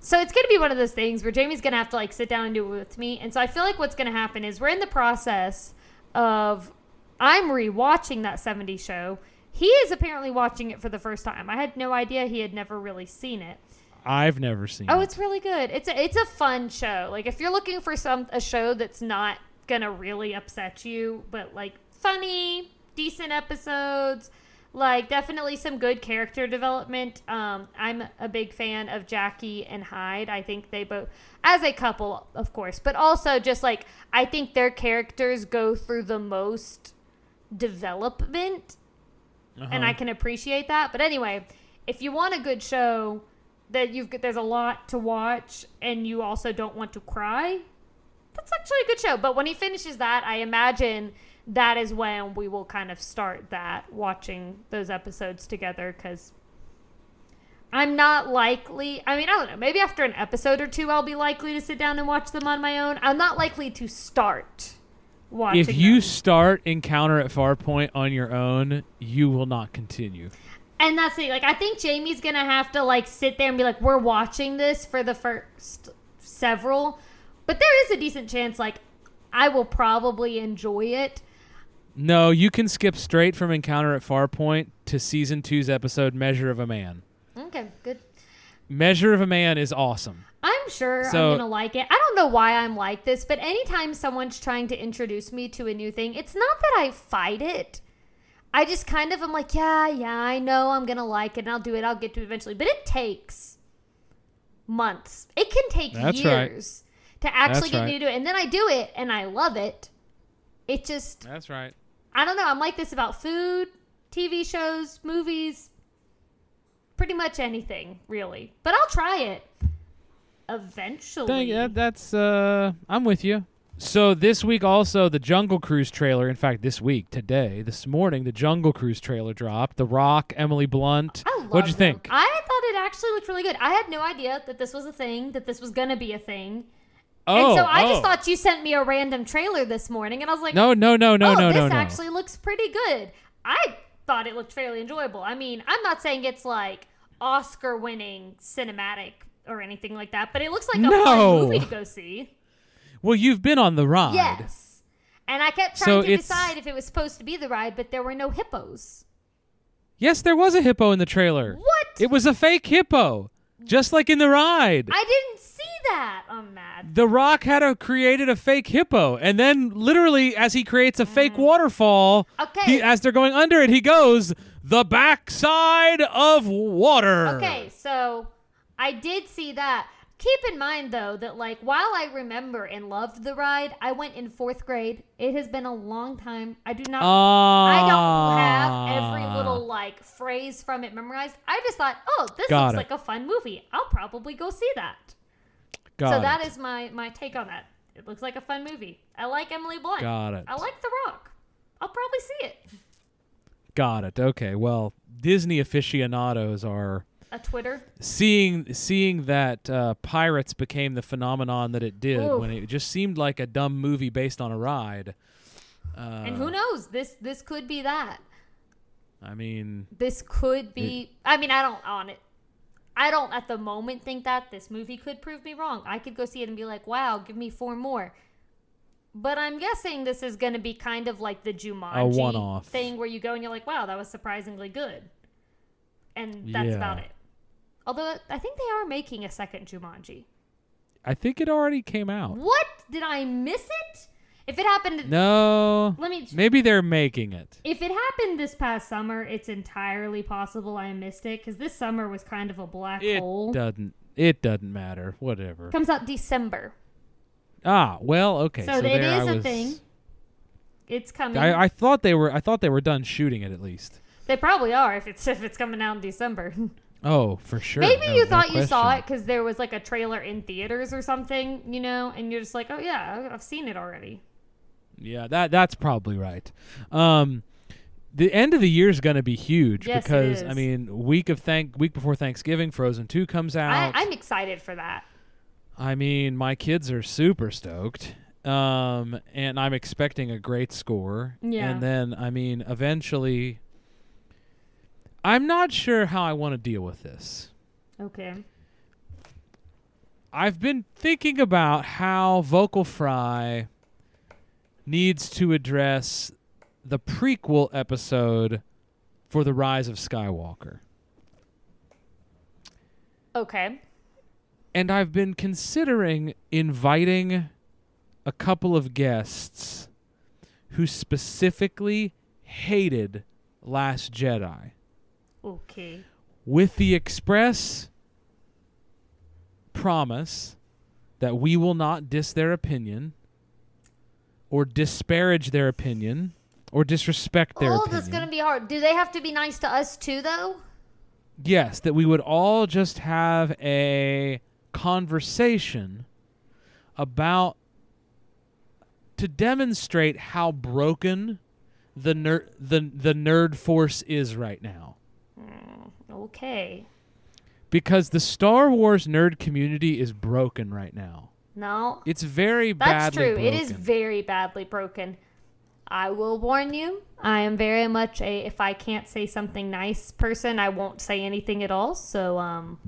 So it's gonna be one of those things where Jamie's gonna have to like sit down and do it with me, and so I feel like what's gonna happen is we're in the process of I'm rewatching that 70s show. He is apparently watching it for the first time. I had no idea he had never really seen it. I've never seen. It. Oh, it. it's really good. It's a, it's a fun show. Like if you're looking for some a show that's not gonna really upset you, but like funny, decent episodes, like definitely some good character development. Um, I'm a big fan of Jackie and Hyde. I think they both, as a couple, of course, but also just like I think their characters go through the most development and I Uh-huh. can appreciate that. But anyway, if you want a good show that you've there's a lot to watch and you also don't want to cry, that's actually a good show. But when he finishes that, I imagine that is when we will kind of start that watching those episodes together because I'm not likely. I mean, I don't know. Maybe after an episode or two, I'll be likely to sit down and watch them on my own. I'm not likely to start watching. if you them. start Encounter at Farpoint on your own, you will not continue. And that's it. Like, I think Jamie's gonna have to like sit there and be like, "We're watching this for the first several," but there is a decent chance like I will probably enjoy it. No, you can skip straight from Encounter at Farpoint to season two's episode Measure of a Man. Okay, good. Measure of a Man is awesome. I'm sure So- I'm gonna like it. I don't know why I'm like this, but anytime someone's trying to introduce me to a new thing, it's not that I fight it. I just kind of am like, yeah, yeah, I know I'm gonna like it, and I'll do it. I'll get to it eventually, but it takes months. It can take That's right. years to actually That's get right. me to do it, and then I do it, and I love it. It just, That's right. I don't know. I'm like this about food, TV shows, movies, pretty much anything, really. But I'll try it eventually. Dang, that's uh I'm with you. So this week also the Jungle Cruise trailer, in fact this week, today, this morning, the Jungle Cruise trailer dropped. The Rock, Emily Blunt. I love What'd you them. think? I thought it actually looked really good. I had no idea that this was a thing, that this was going to be a thing. Oh, and so oh, I oh. just thought you sent me a random trailer this morning, and I was like, No, no, no, no, oh, no, this no, no. actually looks pretty good. I thought it looked fairly enjoyable. I mean, I'm not saying it's like Oscar winning cinematic or anything like that, but it looks like a No. fun movie to go see. Well, you've been on the ride. Yes. And I kept So trying to it's- decide if it was supposed to be the ride, but there were no hippos. Yes, there was a hippo in the trailer. What? It was a fake hippo, just like in the ride. I didn't see that. I'm mad. the Rock had a, created a fake hippo, and then literally, as he creates a fake waterfall, Mm. Okay. he, as they're going under it, he goes the backside of water. Okay, so I did see that. Keep in mind though that like while I remember and loved the ride, I went in fourth grade. It has been a long time. I do not. I don't have every Ah. little like phrase from it memorized. I just thought, oh, this looks it. like a fun movie. I'll probably go see that. Got so it. that is my my take on that. It looks like a fun movie. I like Emily Blunt. Got it. I like The Rock. I'll probably see it. Got it. Okay. Well, Disney aficionados are A Twitter. seeing seeing that uh, Pirates became the phenomenon that it did when it just seemed like a dumb movie based on a ride. Uh, and who knows? This this could be that. I mean, this could be i mean i don't on it i don't at the moment think that this movie could prove me wrong i could go see it and be like wow give me four more but i'm guessing this is going to be kind of like the jumanji thing where you go and you're like wow that was surprisingly good and that's about it although i think they are making a second jumanji I think it already came out. what did i miss it if it happened No, let me maybe they're making it. If it happened this past summer, it's entirely possible I missed it because this summer was kind of a black It hole. doesn't. It doesn't matter. Whatever. Comes out December, Ah, well, okay. so, So, it is I a was, thing. It's coming. I, I thought they were. I thought they were done shooting it at least. they probably are if it's if it's coming out in December. Oh, for sure. Maybe No- you no thought you saw it because there was like a trailer in theaters or something, you know, and you're just like, oh yeah, I've seen it already. Yeah, that that's probably right. Um, the end of the year is going to be huge Yes, because I mean, week of thank week before Thanksgiving, Frozen Two comes I, out. I'm excited for that. I mean, my kids are super stoked. Um, and I'm expecting a great score. Yeah. And then, I mean, eventually, I'm not sure how I want to deal with this. Okay. I've been thinking about how Vocal Fry needs to address the prequel episode for the Rise of Skywalker. Okay. And I've been considering inviting a couple of guests who specifically hated Last Jedi Okay. with the express promise that we will not diss their opinion or disparage their opinion or disrespect their opinion. oh, opinion. that's gonna be hard. Do they have to be nice to us too, though? yes, that we would all just have a conversation about to demonstrate how broken the ner- the the nerd force is right now. Okay. Because the Star Wars nerd community is broken right now. No, It's very badly that's true. It is very badly broken. I will warn you. I am very much a if I can't say something nice person, I won't say anything at all. So um,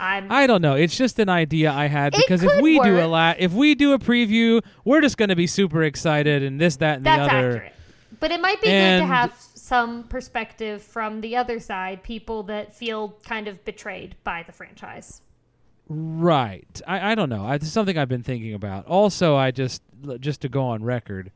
I'm I don't know. It's just an idea I had because if we do a work. la- if we do a preview, we're just going to be super excited and this, that, and That's the other. accurate. But it might be good to have some perspective from the other side, people that feel kind of betrayed by the franchise. Right. I, I don't know. I, it's something I've been thinking about. Also, I just just to go on record,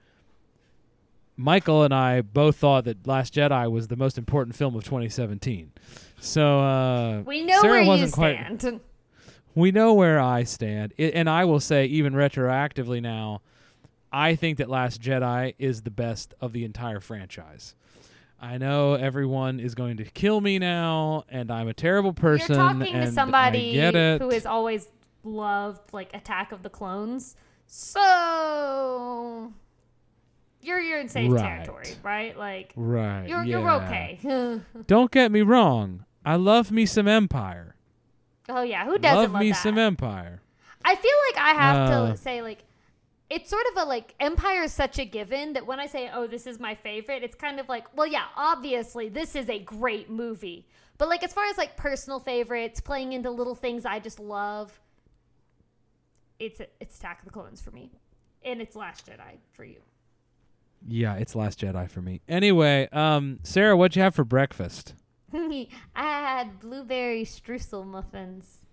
Michael and I both thought that Last Jedi was the most important film of 2017. So uh, We know Sarah where you wasn't quite- stand. we know where I stand, I and I will say even retroactively now, I think that Last Jedi is the best of the entire franchise. I know everyone is going to kill me now, and I'm a terrible person. You're talking to somebody who has always loved like Attack of the Clones. So you're you're in safe Right. territory, right? Like right. you're you're okay. Don't get me wrong. I love me some Empire. oh yeah, who doesn't love love, me that? some Empire. I feel like I have Uh, to say like it's sort of a like Empire is such a given that when I say oh this is my favorite, it's kind of like well yeah obviously this is a great movie, but like as far as like personal favorites, playing into little things I just love, it's it's Attack of the Clones for me, and it's Last Jedi for you. Yeah, it's Last Jedi for me. Anyway, um, Sarah, what'd you have for breakfast? I had blueberry streusel muffins.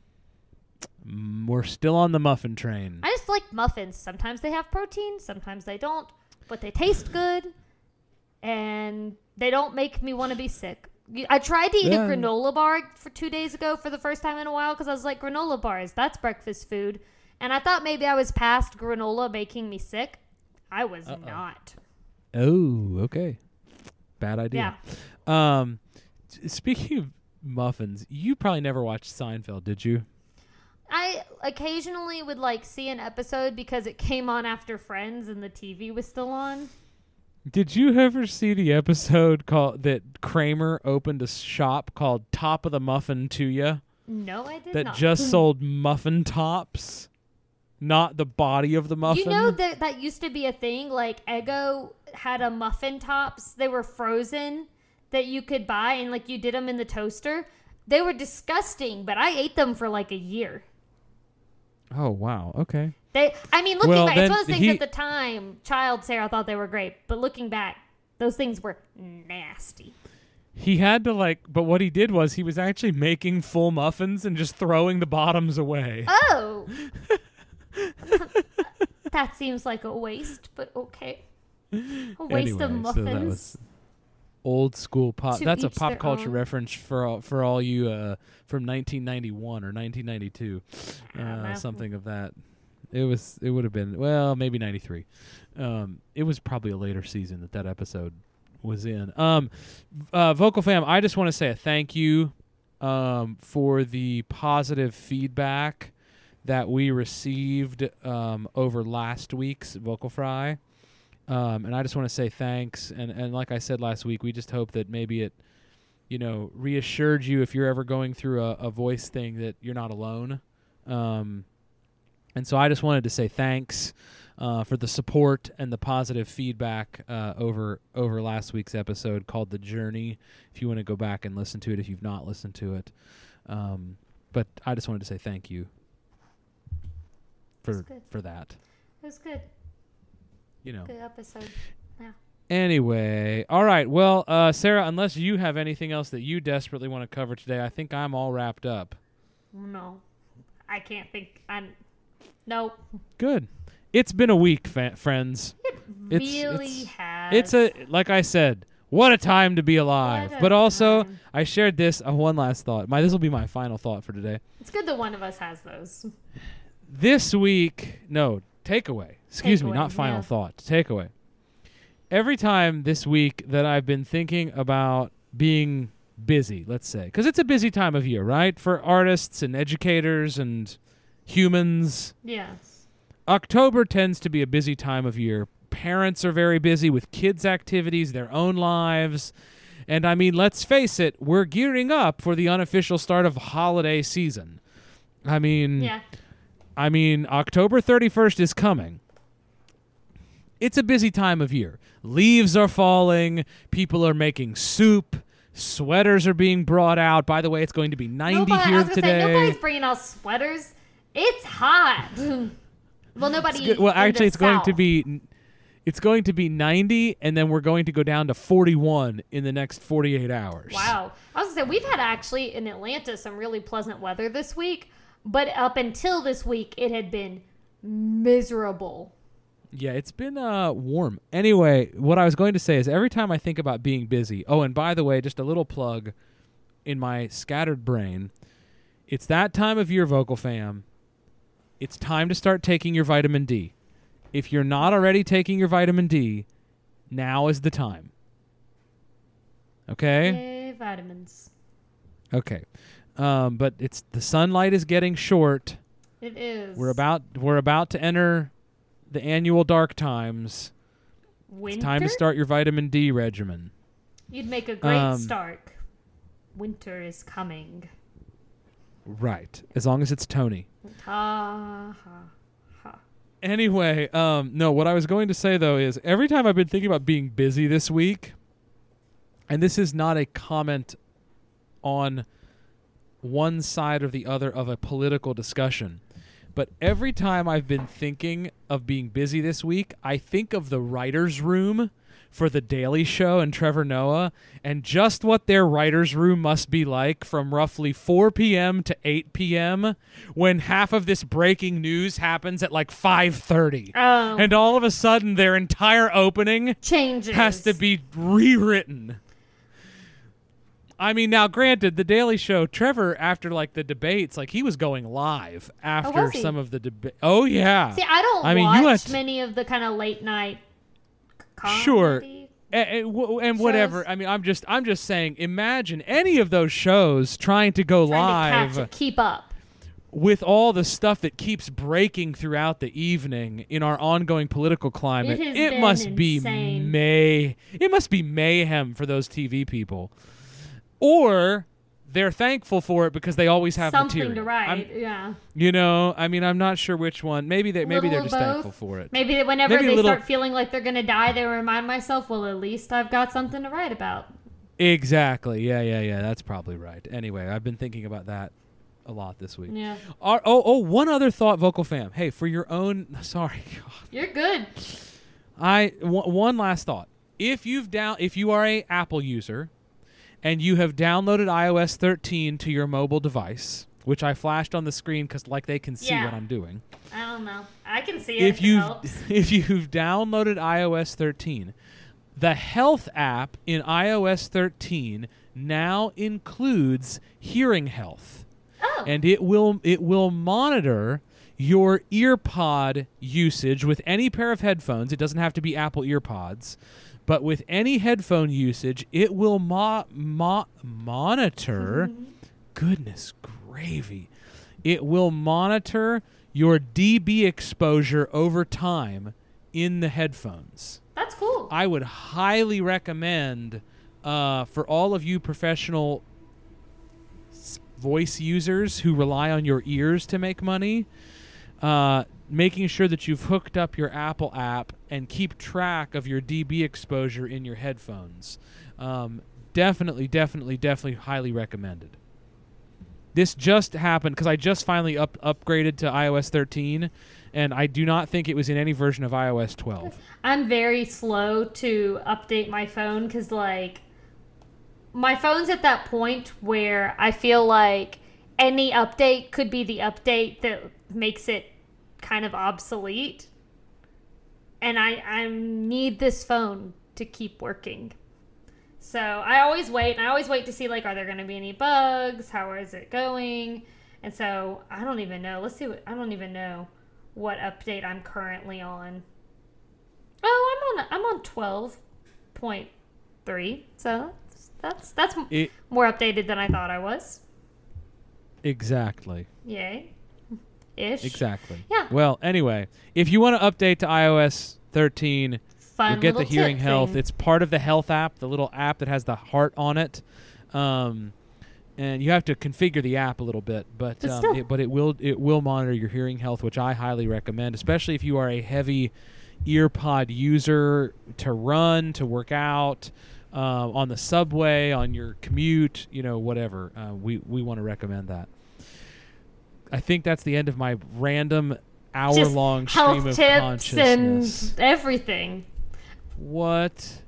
Mm, we're still on the muffin train. I just like muffins. Sometimes they have protein, sometimes they don't, but they taste good, and they don't make me want to be sick. I tried to eat Yeah. a granola bar for two days ago for the first time in a while because I was like, granola bars, that's breakfast food. And I thought maybe I was past granola making me sick. I was Uh-oh. not. Oh, okay. Bad idea. Yeah. Um, t- speaking of muffins, you probably never watched Seinfeld, did you? I occasionally would like see an episode because it came on after Friends and the TV was still on. Did you ever see the episode called that Kramer opened a shop called Top of the Muffin to Ya No, I did not. that not. just hmm. sold muffin tops, not the body of the muffin? You know that that used to be a thing. Like Eggo had a muffin tops. They were frozen that you could buy, and like you did them in the toaster. They were disgusting, but I ate them for like a year. Oh wow, okay. They, I mean, looking Well, back, it's one of those things he- at the time. Child Sarah thought they were great, but looking back, those things were nasty. He had to like, but what he did was he was actually making full muffins and just throwing the bottoms away. Oh, that seems like a waste, but okay. A waste of muffins. So old school pop. To That's a pop culture own. reference for all, for all you uh, from 1991 or 1992, uh, something of that. It was. It would have been well, maybe 93. Um, it was probably a later season that that episode was in. Um, uh, Vocal Fam, I just want to say a thank you um, for the positive feedback that we received um, over last week's Vocal Fry. Um, and I just want to say thanks. And, and like I said last week, we just hope that maybe it, you know, reassured you if you're ever going through a, a voice thing that you're not alone. Um, and so I just wanted to say thanks uh, for the support and the positive feedback uh, over over last week's episode called "The Journey." If you want to go back and listen to it, if you've not listened to it, um, but I just wanted to say thank you for for that. It was good. You know, Good episode. Anyway, all right. Well, uh, Sarah, unless you have anything else that you desperately want to cover today, I think I'm all wrapped up. No, I can't think. I'm nope. Good. It's been a week, fa- friends. It It's- really it's- has. It's a like I said, what a time to be alive. But also, time. I shared this uh, one last thought. My this will be my final thought for today. It's good that one of us has those. This week, no, takeaway. Excuse me, not final yeah. thought. Takeaway. Every time this week that I've been thinking about being busy, let's say, because it's a busy time of year, right? For artists and educators and humans. Yes. October tends to be a busy time of year. Parents are very busy with kids' activities, their own lives. And I mean, let's face it, we're gearing up for the unofficial start of holiday season. I mean, Yeah. I mean, October 31st is coming. It's a busy time of year. Leaves are falling, people are making soup, sweaters are being brought out. By the way, it's going to be 90 Nobody, here today. say nobody's bringing out sweaters. It's hot. well, nobody. Well, actually, it's going to be it's going to be 90 and then we're going to go down to 41 in the next 48 hours. Wow. I was gonna say we've had actually in Atlanta some really pleasant weather this week, but up until this week it had been miserable. Yeah, it's been uh warm. Anyway, what I was going to say is every time I think about being busy. Oh, and by the way, just a little plug in my scattered brain. It's that time of year, vocal fam. It's time to start taking your vitamin D. If you're not already taking your vitamin D, now is the time. Okay? Yay, vitamins. Okay. Um, but it's the sunlight is getting short. It is. We're about we're about to enter the annual dark times. winter. It's time to start your vitamin D regimen. You'd make a great Um, Stark. Winter is coming. Right. As long as it's Tony. Ha ha ha. Anyway, um, no, what I was going to say though is every time I've been thinking about being busy this week, and this is not a comment on one side or the other of a political discussion, but every time I've been thinking of being busy this week, I think of the writer's room for The Daily Show and Trevor Noah and just what their writer's room must be like from roughly 4 p.m. to 8 p.m. when half of this breaking news happens at like 5:30. Oh, And all of a sudden their entire opening changes. has to be rewritten. I mean, now granted, the Daily Show, Trevor, after like the debates, like he was going live oh, after was he? some of the debate. Oh yeah, See, I don't I mean, you went- many of the kind of late night. Comedy. Sure. and, and, and whatever. Shows. I mean, I'm just, I'm just saying. Imagine any of those shows trying to go Trying to live catch, keep up. with all the stuff that keeps breaking throughout the evening in our ongoing political climate. It been must be may. It must be mayhem for those TV people, or they're thankful for it because they always have Something material. to write. I'm- yeah. you know, I mean, I'm not sure which one. Maybe they maybe they're just both. thankful for it. Maybe that whenever Maybe they little- start feeling like they're gonna die, they remind myself, well, at least I've got something to write about. Exactly. Yeah, yeah, yeah. That's probably right. Anyway, I've been thinking about that a lot this week. Yeah. Are- oh, oh, one other thought, vocal fam. Hey, for your own. Sorry, You're good. I one one last thought. If you've down, if you are a Apple user, and you have downloaded iOS 13 to your mobile device, which I flashed on the screen because like they can see Yeah. what I'm doing. I don't know. I can see it. if you've if you've downloaded iOS 13, the Health app in iOS 13 now includes hearing health, Oh. and it will it will monitor your earpod usage with any pair of headphones. It doesn't have to be Apple earpods. But with any headphone usage, it will mo- mo- monitor. goodness gravy. It will monitor your dB exposure over time in the headphones. That's cool. I would highly recommend uh, for all of you professional voice users who rely on your ears to make money, uh, making sure that you've hooked up your Apple app and keep track of your dB exposure in your headphones. Um, definitely, definitely, definitely highly recommended. This just happened because I just finally up upgraded to iOS 13, and I do not think it was in any version of iOS 12. I'm very slow to update my phone because, like, my phone's at that point where I feel like any update could be the update that makes it kind of obsolete. And I, I need this phone to keep working. So I always wait, and I always wait to see, like, are there going to be any bugs? How is it going? And so I don't even know. Let's see what, I don't even know what update I'm currently on. Oh, I'm on I'm on twelve point three. So that's that's, that's It, more updated than I thought I was. exactly. Yay, ish. Exactly. Yeah. Well, anyway, if you want to update to iOS 13, Fun you'll get the hearing health. thing. It's part of the health app, the little app that has the heart on it. Um, and you have to configure the app a little bit, but But um, it, but it will it will monitor your hearing health, which I highly recommend, especially if you are a heavy earpod user to run, to work out, uh, on the subway, on your commute, you know, whatever. Uh, we we want to recommend that. I think that's the end of my random hour long stream health of tips consciousness. and everything. What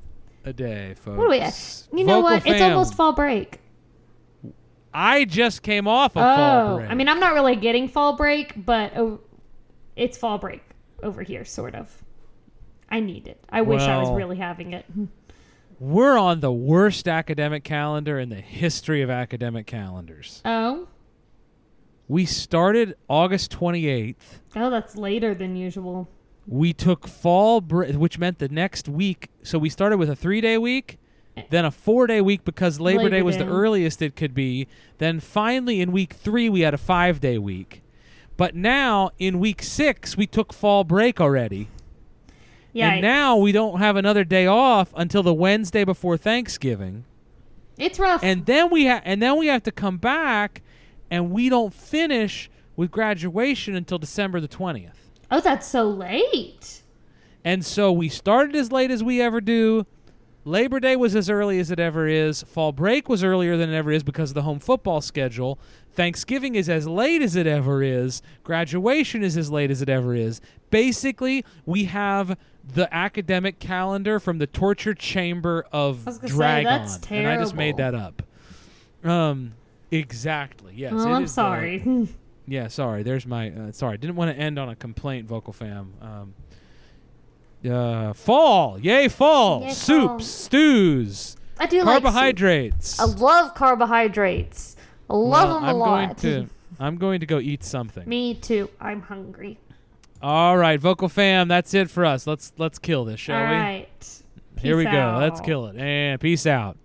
a day, folks. What do we at? You know Vocal what? It's almost fall break. I just came off of oh, fall break. I mean, I'm not really getting fall break, but oh, it's fall break over here, sort of. I need it. I wish I was really having it. we're on the worst academic calendar in the history of academic calendars. Oh, We started August 28th. oh, that's later than usual. We took fall break, which meant the next week. So we started with a three day week, then a four day week because Labor, Labor Day was the earliest it could be. Then finally in week three, we had a five day week. But now in week six, we took fall break already. Yeah, And now we don't have another day off until the Wednesday before Thanksgiving. it's rough. And then we ha- and then we have to come back and we don't finish with graduation until December the 20th. oh, that's so late. And so we started as late as we ever do. Labor Day was as early as it ever is. Fall break was earlier than it ever is because of the home football schedule. Thanksgiving is as late as it ever is. Graduation is as late as it ever is. Basically, we have the academic calendar from the torture chamber of I was gonna say, Dragon. that's And I just made that up. Um exactly. Yes. oh, I'm sorry. yeah, sorry. There's my uh, sorry. Didn't want to end on a complaint, vocal fam. Um, uh, fall, yay, fall. Yay, Soups, fall. stews, I do like carbohydrates. I love carbohydrates. I love Well, them a I'm lot. going to I'm going to go eat something. Me too. I'm hungry. All right, vocal fam. That's it for us. Let's let's kill this, shall All we? right. Here we Peace go. Let's kill it. And peace out.